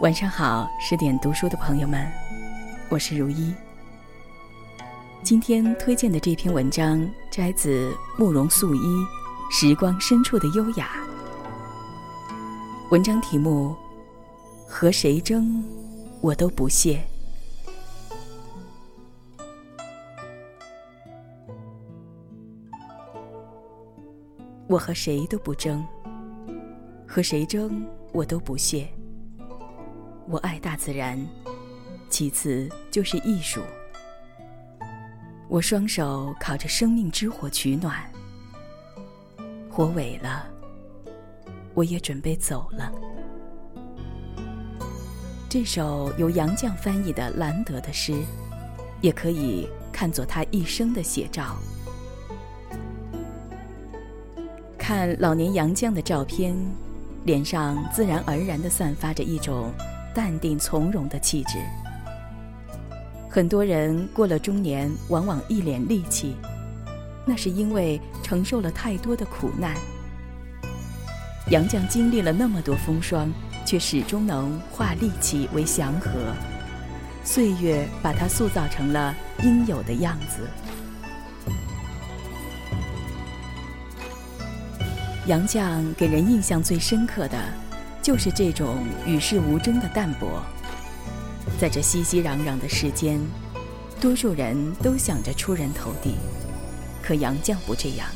晚上好，十点读书的朋友们，我是如一。今天推荐的这篇文章摘自慕容素衣《时光深处的优雅》。文章题目：和谁争，我都不屑。我和谁都不争，和谁争，我都不屑。我爱大自然，其次就是艺术。我双手烤着生命之火取暖，火萎了，我也准备走了。这首由杨绛翻译的兰德的诗，也可以看作他一生的写照。看老年杨绛的照片，脸上自然而然地散发着一种。淡定从容的气质。很多人过了中年，往往一脸戾气，那是因为承受了太多的苦难。杨绛经历了那么多风霜，却始终能化戾气为祥和。岁月把他塑造成了应有的样子。杨绛给人印象最深刻的。就是这种与世无争的淡泊，在这熙熙攘攘的世间，多数人都想着出人头地，可杨绛不这样。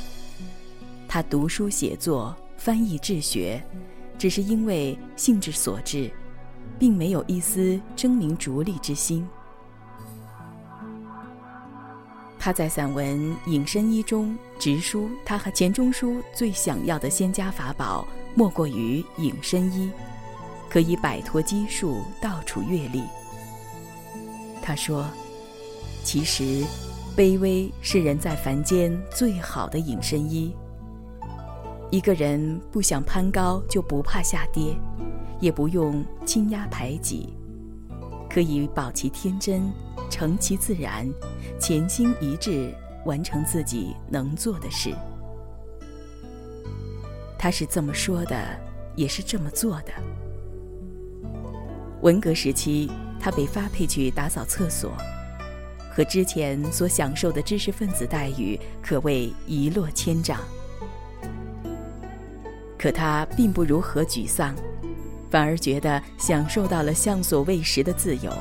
他读书写作、翻译治学，只是因为兴致所致，并没有一丝争名逐利之心。他在散文《隐身衣》中直书，他和钱钟书最想要的仙家法宝。莫过于隐身衣，可以摆脱拘束，到处阅历。他说：“其实，卑微是人在凡间最好的隐身衣。一个人不想攀高，就不怕下跌，也不用轻压排挤，可以保其天真，成其自然，潜心一致，完成自己能做的事。”他是这么说的，也是这么做的。文革时期，他被发配去打扫厕所，和之前所享受的知识分子待遇可谓一落千丈。可他并不如何沮丧，反而觉得享受到了向所未识的自由，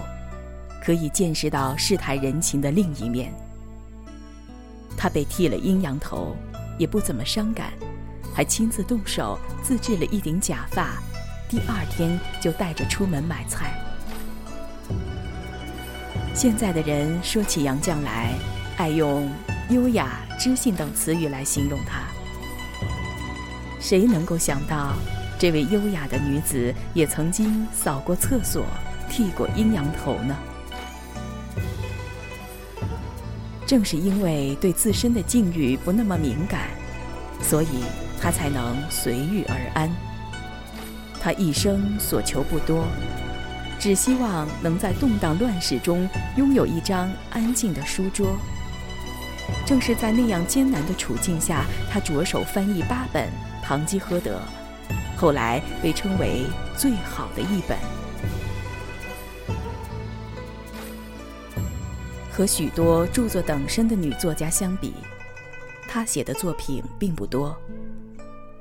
可以见识到世态人情的另一面。他被剃了阴阳头，也不怎么伤感。还亲自动手自制了一顶假发，第二天就带着出门买菜。现在的人说起杨绛来，爱用优雅、知性等词语来形容她。谁能够想到，这位优雅的女子也曾经扫过厕所、剃过阴阳头呢？正是因为对自身的境遇不那么敏感，所以。他才能随遇而安。他一生所求不多，只希望能在动荡乱世中拥有一张安静的书桌。正是在那样艰难的处境下，他着手翻译八本《堂吉诃德》，后来被称为最好的一本。和许多著作等身的女作家相比，他写的作品并不多。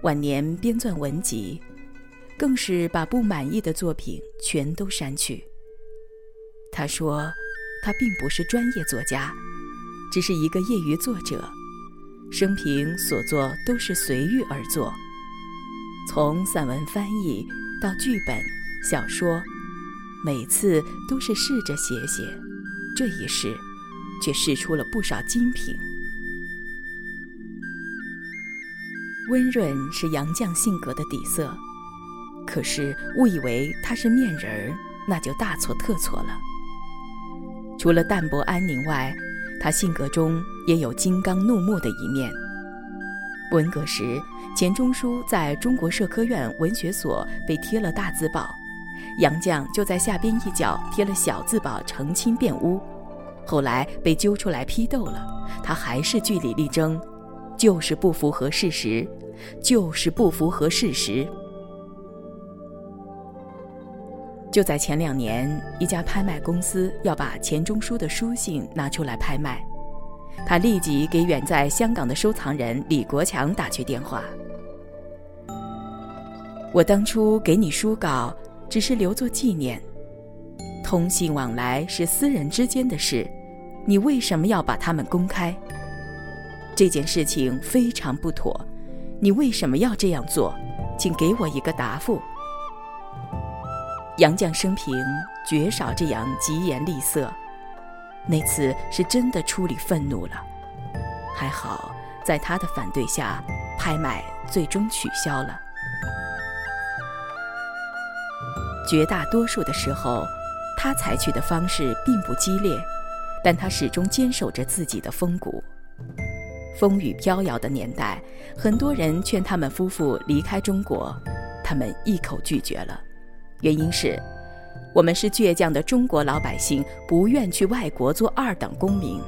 晚年编撰文集，更是把不满意的作品全都删去。他说：“他并不是专业作家，只是一个业余作者，生平所作都是随遇而作。从散文翻译到剧本、小说，每次都是试着写写，这一试，却试出了不少精品。”温润是杨绛性格的底色，可是误以为他是面人儿，那就大错特错了。除了淡泊安宁外，他性格中也有金刚怒目的一面。文革时，钱钟书在中国社科院文学所被贴了大字报，杨绛就在下边一角贴了小字报澄清辩污，后来被揪出来批斗了，他还是据理力争，就是不符合事实。就是不符合事实。就在前两年，一家拍卖公司要把钱钟书的书信拿出来拍卖，他立即给远在香港的收藏人李国强打去电话。我当初给你书稿，只是留作纪念。通信往来是私人之间的事，你为什么要把它们公开？这件事情非常不妥，你为什么要这样做？请给我一个答复。杨绛生平绝少这样疾言厉色，那次是真的出离愤怒了。还好，在他的反对下，拍卖最终取消了。绝大多数的时候，他采取的方式并不激烈，但他始终坚守着自己的风骨。风雨飘摇的年代，很多人劝他们夫妇离开中国，他们一口拒绝了。原因是，我们是倔强的中国老百姓，不愿去外国做二等公民。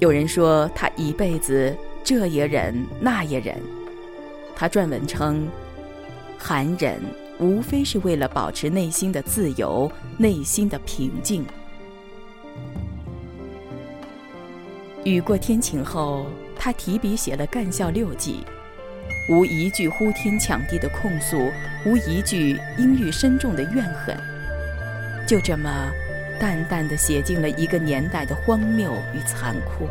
有人说他一辈子这也忍那也忍，他撰文称，含忍无非是为了保持内心的自由，内心的平静。雨过天晴后，他提笔写了《干校六记》。无一句呼天抢地的控诉，无一句阴郁深重的怨恨，就这么淡淡的写进了一个年代的荒谬与残酷。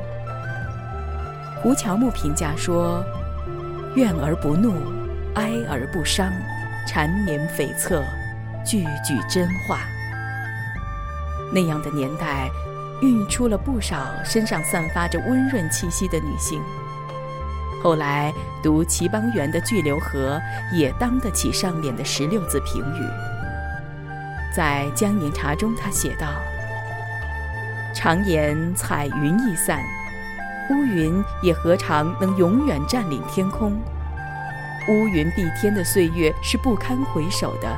胡乔木评价说：“怨而不怒，哀而不伤，缠绵悱恻，句句真话。”那样的年代，孕育出了不少身上散发着温润气息的女性。后来读齐邦媛的《巨流河》，也当得起上面的十六字评语。在《江宁茶》中，他写道：“常言彩云易散，乌云也何尝能永远占领天空？乌云蔽天的岁月是不堪回首的，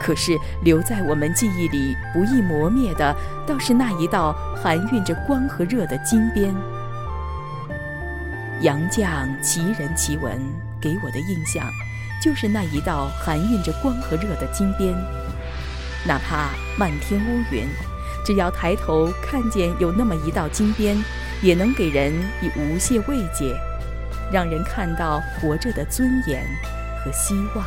可是留在我们记忆里不易磨灭的，倒是那一道含蕴着光和热的金边。”杨绛奇人奇文给我的印象，就是那一道含蕴着光和热的金边。哪怕漫天乌云，只要抬头看见有那么一道金边，也能给人以无限慰藉，让人看到活着的尊严和希望。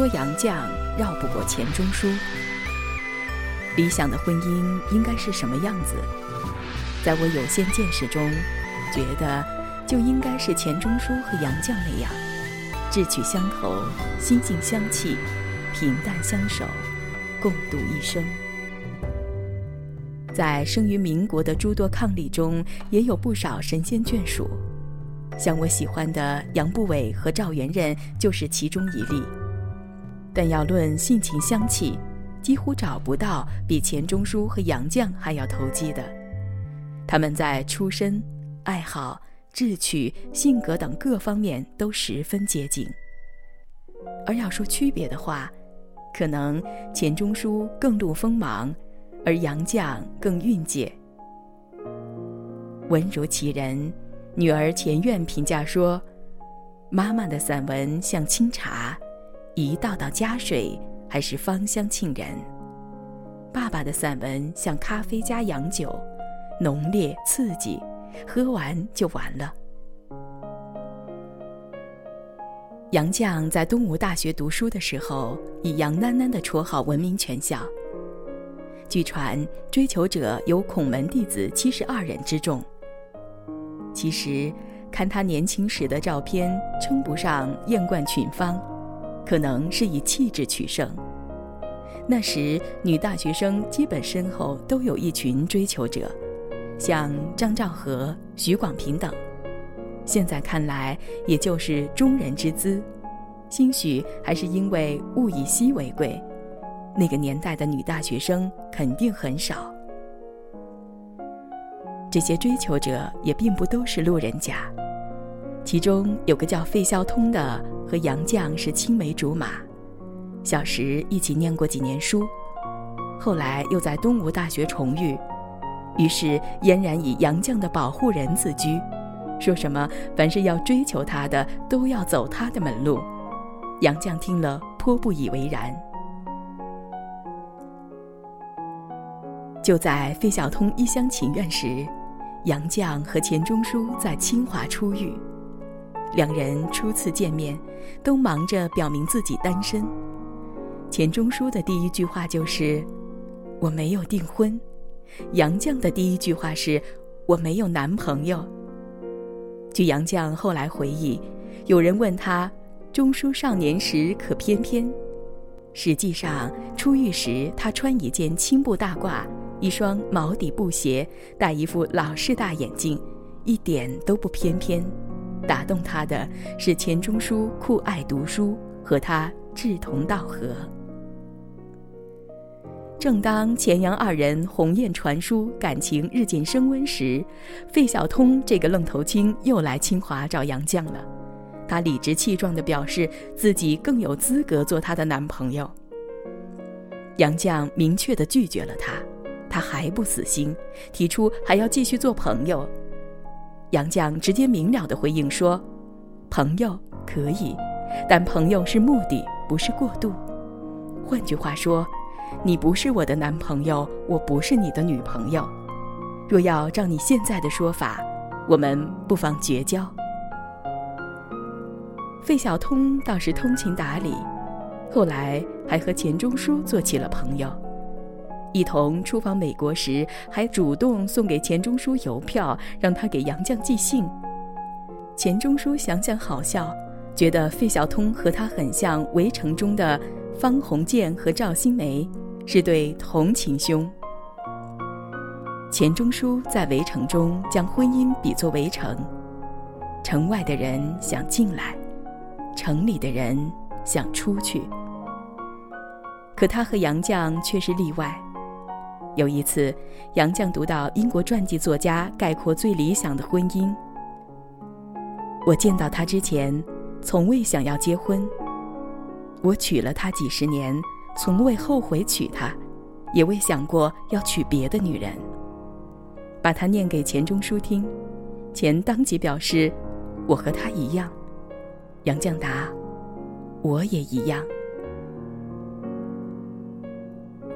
说杨绛绕不过钱钟书。理想的婚姻应该是什么样子？在我有限见识中，觉得就应该是钱钟书和杨绛那样，志趣相投，心境相契，平淡相守，共度一生。在生于民国的诸多伉俪中，也有不少神仙眷属，像我喜欢的杨步伟和赵元任就是其中一例。但要论性情相气，几乎找不到比钱钟书和杨绛还要投机的，他们在出身、爱好、志趣、性格等各方面都十分接近。而要说区别的话，可能钱钟书更露锋芒，而杨绛更蕴藉。文如其人，女儿钱院评价说：“妈妈的散文像清茶，一道道加水。”还是芳香沁人。爸爸的散文像咖啡加洋酒，浓烈刺激，喝完就完了。杨绛在东吴大学读书的时候，以杨囡囡的绰号闻名全校。据传，追求者有孔门弟子七十二人之众。其实，看他年轻时的照片，称不上艳冠群芳。可能是以气质取胜。那时女大学生基本身后都有一群追求者，像张兆和、许广平等。现在看来，也就是中人之姿。兴许还是因为物以稀为贵，那个年代的女大学生肯定很少。这些追求者也并不都是路人甲，其中有个叫费孝通的。和杨绛是青梅竹马，小时一起念过几年书，后来又在东吴大学重遇，于是嫣然以杨绛的保护人自居，说什么凡是要追求他的都要走他的门路。杨绛听了颇不以为然。就在费孝通一厢情愿时，杨绛和钱钟书在清华初遇。两人初次见面，都忙着表明自己单身。钱钟书的第一句话就是：“我没有订婚。”杨绛的第一句话是：“我没有男朋友。”据杨绛后来回忆，有人问他：“钟书少年时可翩翩？”实际上，初遇时他穿一件青布大褂，一双毛底布鞋，戴一副老式大眼镜，一点都不翩翩。打动他的是钱钟书酷爱读书，和他志同道合。正当钱杨二人鸿雁传书，感情日渐升温时，费孝通这个愣头青又来清华找杨绛了。他理直气壮地表示自己更有资格做她的男朋友。杨绛明确地拒绝了他，他还不死心，提出还要继续做朋友。杨绛直接明了地回应说：“朋友可以，但朋友是目的，不是过渡。换句话说。”你不是我的男朋友，我不是你的女朋友。若要照你现在的说法，我们不妨绝交。费孝通倒是通情达理，后来还和钱钟书做起了朋友，一同出访美国时，还主动送给钱钟书邮票，让他给杨绛寄信。钱钟书想想好笑，觉得费孝通和他很像《围城》中的方鸿渐和赵新梅。是对同情兄。钱钟书在《围城》中将婚姻比作围城，城外的人想进来，城里的人想出去。可他和杨绛却是例外。有一次，杨绛读到英国传记作家概括最理想的婚姻。我见到他之前，从未想要结婚。我娶了她几十年。从未后悔娶她，也未想过要娶别的女人。把他念给钱钟书听，钱当即表示：“我和他一样。”杨绛答：“我也一样。”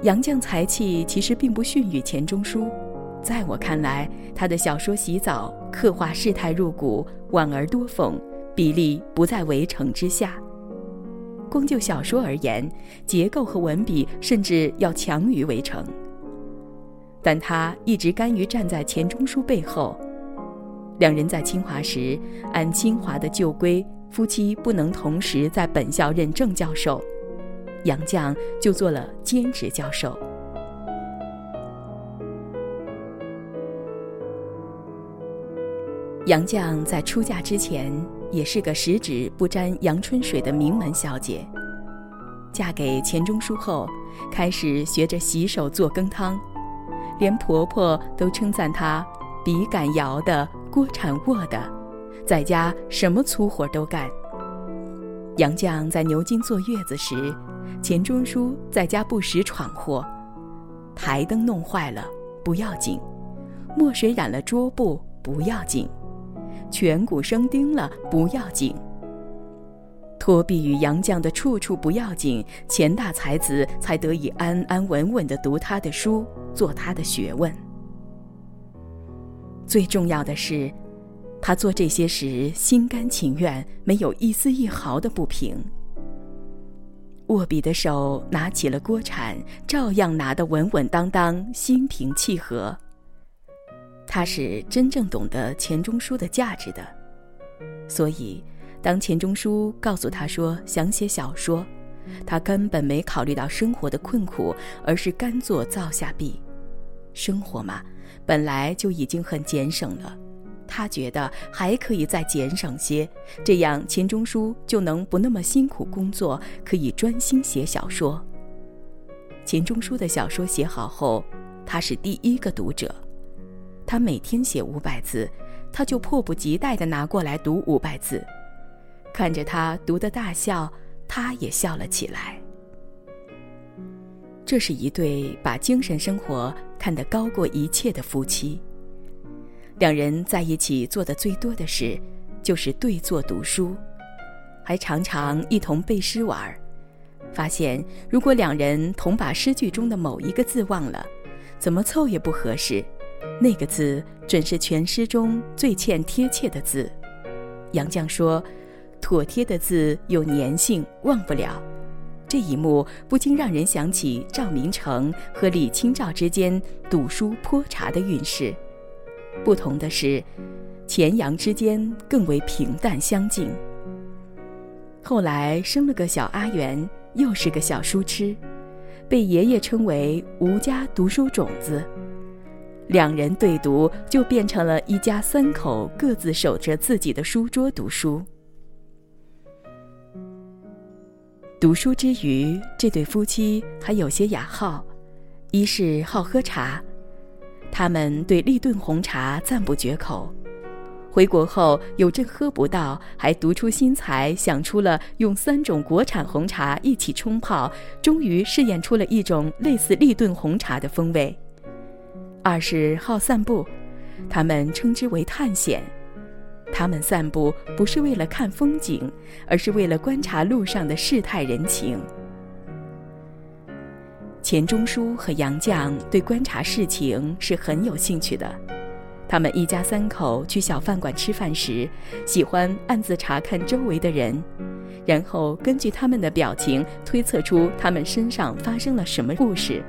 杨绛才气其实并不逊于钱钟书，在我看来，他的小说《洗澡》刻画世态入骨，婉而多讽，比例不在围城之下。光就小说而言，结构和文笔甚至要强于《围城》。但他一直甘于站在钱钟书背后。两人在清华时，按清华的旧规，夫妻不能同时在本校任正教授，杨绛就做了兼职教授。杨绛在出嫁之前。也是个十指不沾阳春水的名门小姐。嫁给钱钟书后，开始学着洗手做羹汤，连婆婆都称赞她笔杆摇的，锅铲握的，在家什么粗活都干。杨绛在牛津坐月子时，钱钟书在家不时闯祸，台灯弄坏了不要紧，墨水染了桌布不要紧。颧骨生钉了不要紧，托庇于杨绛的处处不要紧，钱大才子才得以安安稳稳地读他的书，做他的学问。最重要的是，他做这些时心甘情愿，没有一丝一毫的不平。握笔的手拿起了锅铲，照样拿得稳稳当当，心平气和。他是真正懂得钱钟书的价值的，所以，当钱钟书告诉他说想写小说，他根本没考虑到生活的困苦，而是甘做灶下婢。生活嘛，本来就已经很俭省了，他觉得还可以再节省些，这样钱钟书就能不那么辛苦工作，可以专心写小说。钱钟书的小说写好后，他是第一个读者。他每天写五百字，他就迫不及待地拿过来读五百字，看着他读得大笑，他也笑了起来。这是一对把精神生活看得高过一切的夫妻。两人在一起做的最多的事，就是对坐读书，还常常一同背诗玩儿。发现如果两人同把诗句中的某一个字忘了，怎么凑也不合适。那个字准是全诗中最欠贴切的字。杨绛说：“妥帖的字有粘性，忘不了。”这一幕不禁让人想起赵明诚和李清照之间赌书泼茶的韵事。不同的是，钱阳之间更为平淡相近。后来生了个小阿元，又是个小书痴，被爷爷称为“吴家读书种子”。两人对读，就变成了一家三口各自守着自己的书桌读书。读书之余，这对夫妻还有些雅好，一是好喝茶，他们对立顿红茶赞不绝口。回国后有阵喝不到，还独出心裁，想出了用三种国产红茶一起冲泡，终于试验出了一种类似立顿红茶的风味。二是好散步，他们称之为探险。他们散步不是为了看风景，而是为了观察路上的世态人情。钱钟书和杨绛对观察事情是很有兴趣的。他们一家三口去小饭馆吃饭时，喜欢暗自查看周围的人，然后根据他们的表情推测出他们身上发生了什么故事。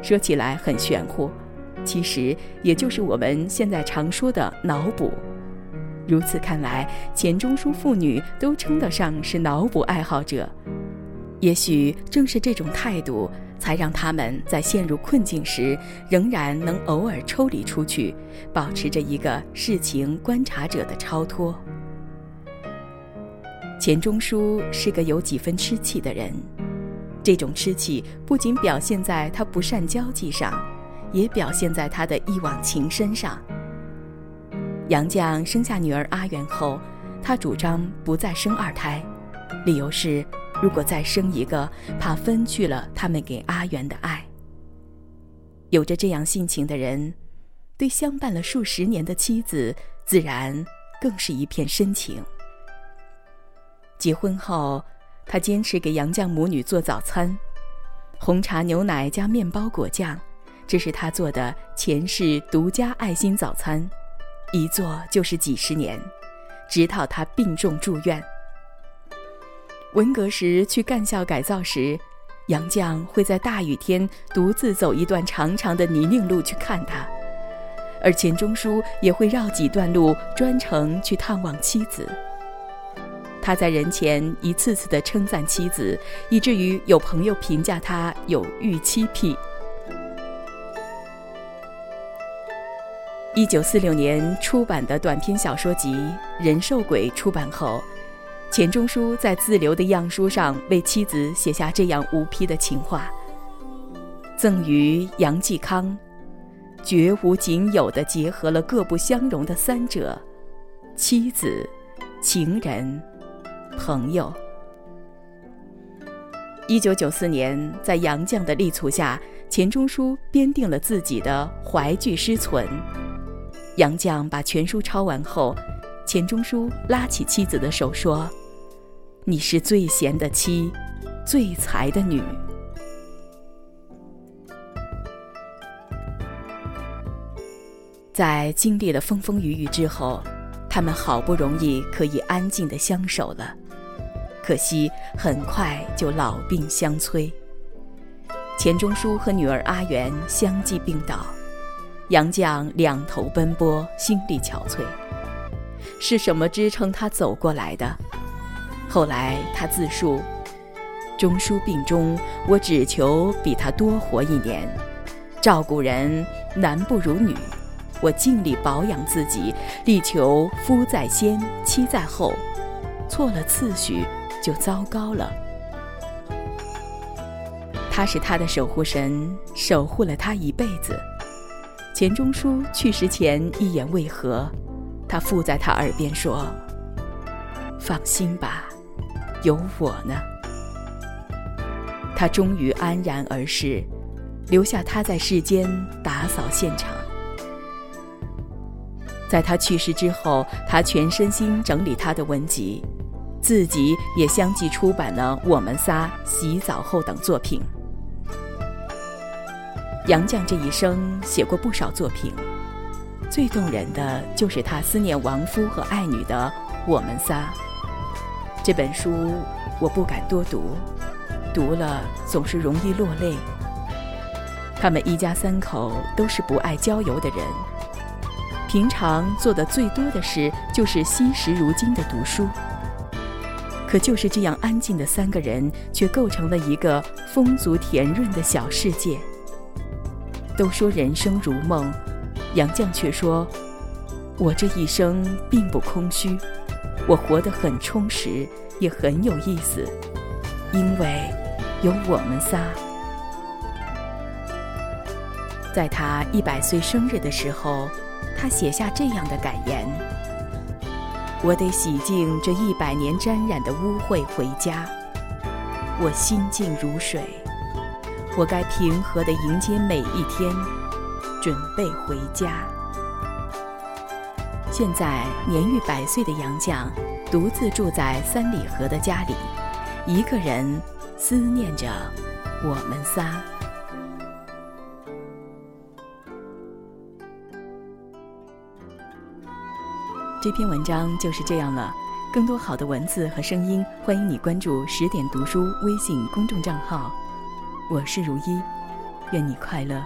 说起来很玄乎。其实也就是我们现在常说的脑补。如此看来，钱钟书父女都称得上是脑补爱好者。也许正是这种态度，才让他们在陷入困境时，仍然能偶尔抽离出去，保持着一个事情观察者的超脱。钱钟书是个有几分痴气的人，这种痴气不仅表现在他不善交际上。也表现在他的一往情深上。杨绛生下女儿阿元后，他主张不再生二胎，理由是如果再生一个，怕分去了他们给阿元的爱。有着这样性情的人，对相伴了数十年的妻子，自然更是一片深情。结婚后，他坚持给杨绛母女做早餐，红茶、牛奶加面包、果酱。这是他做的前世独家爱心早餐，一做就是几十年，直到他病重住院。文革时去干校改造时，杨绛会在大雨天独自走一段长长的泥泞路去看他，而钱钟书也会绕几段路专程去探望妻子。他在人前一次次的称赞妻子，以至于有朋友评价他有御妻癖。一九四六年出版的短篇小说集《人兽鬼》出版后，钱钟书在自留的样书上为妻子写下这样无批的情话：“赠于杨继康，绝无仅有的结合了各不相容的三者：妻子、情人、朋友。”一九九四年，在杨绛的力促下，钱钟书编定了自己的怀剧诗存。杨绛把全书抄完后，钱钟书拉起妻子的手说：“你是最贤的妻，最才的女。”在经历了风风雨雨之后，他们好不容易可以安静的相守了，可惜很快就老病相催。钱钟书和女儿阿元相继病倒。杨绛两头奔波，心力憔悴。是什么支撑他走过来的？后来他自述：“钟书病中，我只求比他多活一年。照顾人男不如女，我尽力保养自己，力求夫在先，妻在后。错了次序，就糟糕了。他是他的守护神，守护了他一辈子。”钱钟书去世前一言未合，他附在他耳边说：“放心吧，有我呢。”他终于安然而逝，留下他在世间打扫现场。在他去世之后，他全身心整理他的文集，自己也相继出版了《我们仨》《洗澡后》等作品。杨绛这一生写过不少作品，最动人的就是他思念亡夫和爱女的《我们仨》。这本书我不敢多读，读了总是容易落泪。他们一家三口都是不爱郊游的人，平常做的最多的事就是惜时如金的读书。可就是这样安静的三个人，却构成了一个丰足甜润的小世界。都说人生如梦，杨绛却说：“我这一生并不空虚，我活得很充实，也很有意思，因为有我们仨。”在他一百岁生日的时候，他写下这样的感言：“我得洗净这一百年沾染的污秽回家，我心静如水。”我该平和地迎接每一天，准备回家。现在年逾百岁的杨绛，独自住在三里河的家里，一个人思念着我们仨。这篇文章就是这样了。更多好的文字和声音，欢迎你关注十点读书微信公众账号。我是如一，愿你快乐。